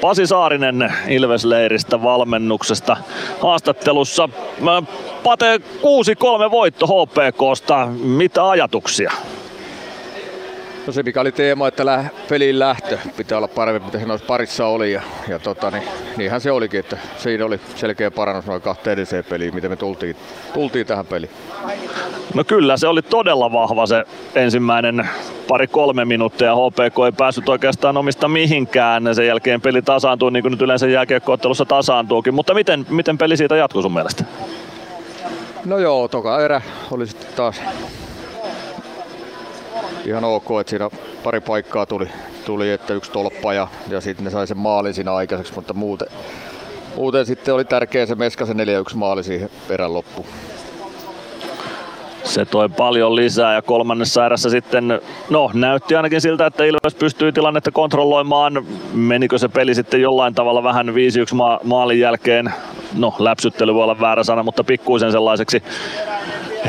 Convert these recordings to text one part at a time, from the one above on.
Pasi Saarinen Ilvesleiristä valmennuksesta haastattelussa. Pate 6-3 voitto HPKsta. Mitä ajatuksia? No se mikä oli teema, että lä- pelin lähtö pitää olla parempi, mitä siinä parissa oli. Ja, ja tota, niin, niinhän se olikin, että siinä oli selkeä parannus noin kahteen edelliseen peliin, miten me tultiin, tultiin tähän peliin. No kyllä, se oli todella vahva se ensimmäinen pari-kolme minuuttia. HPK ei päässyt oikeastaan omista mihinkään. Sen jälkeen peli tasaantuu, niin kuin nyt yleensä jääkiekkoottelussa tasaantuukin. Mutta miten, miten peli siitä jatkuu sun mielestä? No joo, toka erä oli sitten taas ihan ok, että siinä pari paikkaa tuli, tuli että yksi tolppa ja, ja sitten ne sai sen maalin siinä aikaiseksi, mutta muuten, muuten sitten oli tärkeä se Meskasen 4-1 maali siihen perän loppuun. Se toi paljon lisää ja kolmannessa erässä sitten, no näytti ainakin siltä, että Ilves pystyi tilannetta kontrolloimaan. Menikö se peli sitten jollain tavalla vähän 5-1 ma- maalin jälkeen, no läpsyttely voi olla väärä sana, mutta pikkuisen sellaiseksi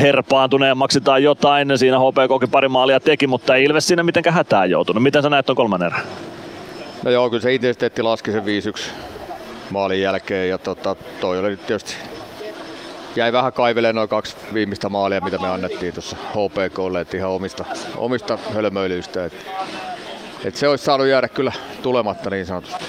herpaantuneemmaksi tai jotain. Siinä HPKkin pari maalia teki, mutta ei Ilves siinä mitenkään hätään joutunut. Miten sä näet tuon kolmannen erän? No joo, kyllä se intensiteetti laski sen 5-1 maalin jälkeen ja tota, toi oli tietysti jäi vähän kaiveleen noin kaksi viimeistä maalia, mitä me annettiin tuossa HPKlle, että ihan omista, omista hölmöilyistä. Et, et se olisi saanut jäädä kyllä tulematta niin sanotusti.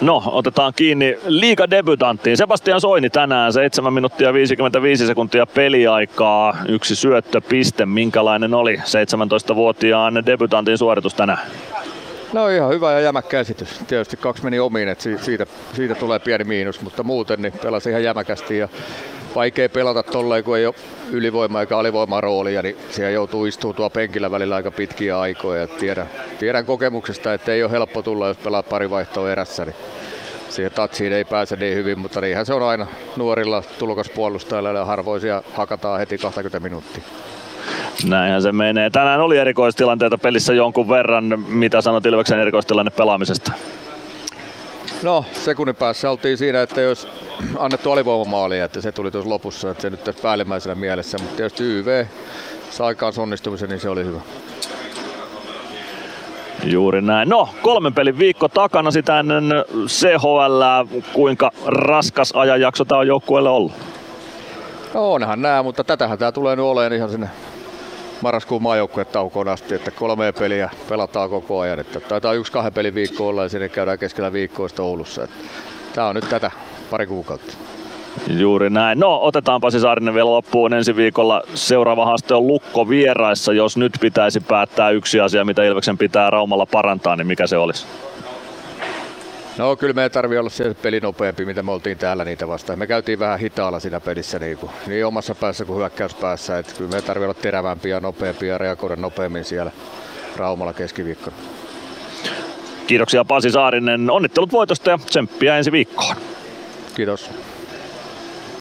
No, otetaan kiinni liiga debutanttiin. Sebastian Soini tänään 7 minuuttia 55 sekuntia peliaikaa, yksi syöttöpiste. Minkälainen oli 17-vuotiaan debutantin suoritus tänään? No ihan hyvä ja jämäkkä esitys. Tietysti kaksi meni omiin, että siitä, siitä tulee pieni miinus, mutta muuten niin pelasi ihan jämäkästi ja vaikea pelata tolleen, kun ei ole ylivoima eikä alivoima roolia, niin siellä joutuu istuu tuo penkillä välillä aika pitkiä aikoja. Ja tiedän, tiedän kokemuksesta, että ei ole helppo tulla, jos pelaa pari vaihtoa erässä, niin siihen tatsiin ei pääse niin hyvin, mutta niinhän se on aina nuorilla tulokaspuolustajilla ja harvoisia hakataan heti 20 minuuttia. Näinhän se menee. Tänään oli erikoistilanteita pelissä jonkun verran. Mitä sanot Ilveksen erikoistilanne pelaamisesta? No, sekunnin päässä oltiin siinä, että jos annettu alivoimamaalia, että se tuli tuossa lopussa, että se nyt tässä päällimmäisenä mielessä, mutta tietysti YV sai kanssa onnistumisen, niin se oli hyvä. Juuri näin. No, kolmen pelin viikko takana sitä ennen CHL. Kuinka raskas ajanjakso tämä on joukkueelle ollut? No onhan nämä, mutta tätähän tämä tulee nyt olemaan ihan sinne marraskuun maajoukkuetaukoon asti, että kolme peliä pelataan koko ajan. Että taitaa yksi kahden pelin viikko olla ja sinne käydään keskellä viikkoa Oulussa. Että tämä on nyt tätä pari kuukautta. Juuri näin. No, otetaanpa siis Saarinen vielä loppuun ensi viikolla. Seuraava haaste on Lukko vieraissa. Jos nyt pitäisi päättää yksi asia, mitä Ilveksen pitää Raumalla parantaa, niin mikä se olisi? No kyllä meidän tarvii olla se peli nopeampi, mitä me oltiin täällä niitä vastaan. Me käytiin vähän hitaalla siinä pelissä niin, kuin, niin omassa päässä kuin hyökkäyspäässä. Että kyllä meidän tarvii olla terävämpiä ja nopeampia ja reagoida nopeammin siellä Raumalla keskiviikkona. Kiitoksia Pasi Saarinen. Onnittelut voitosta ja tsemppiä ensi viikkoon. Kiitos.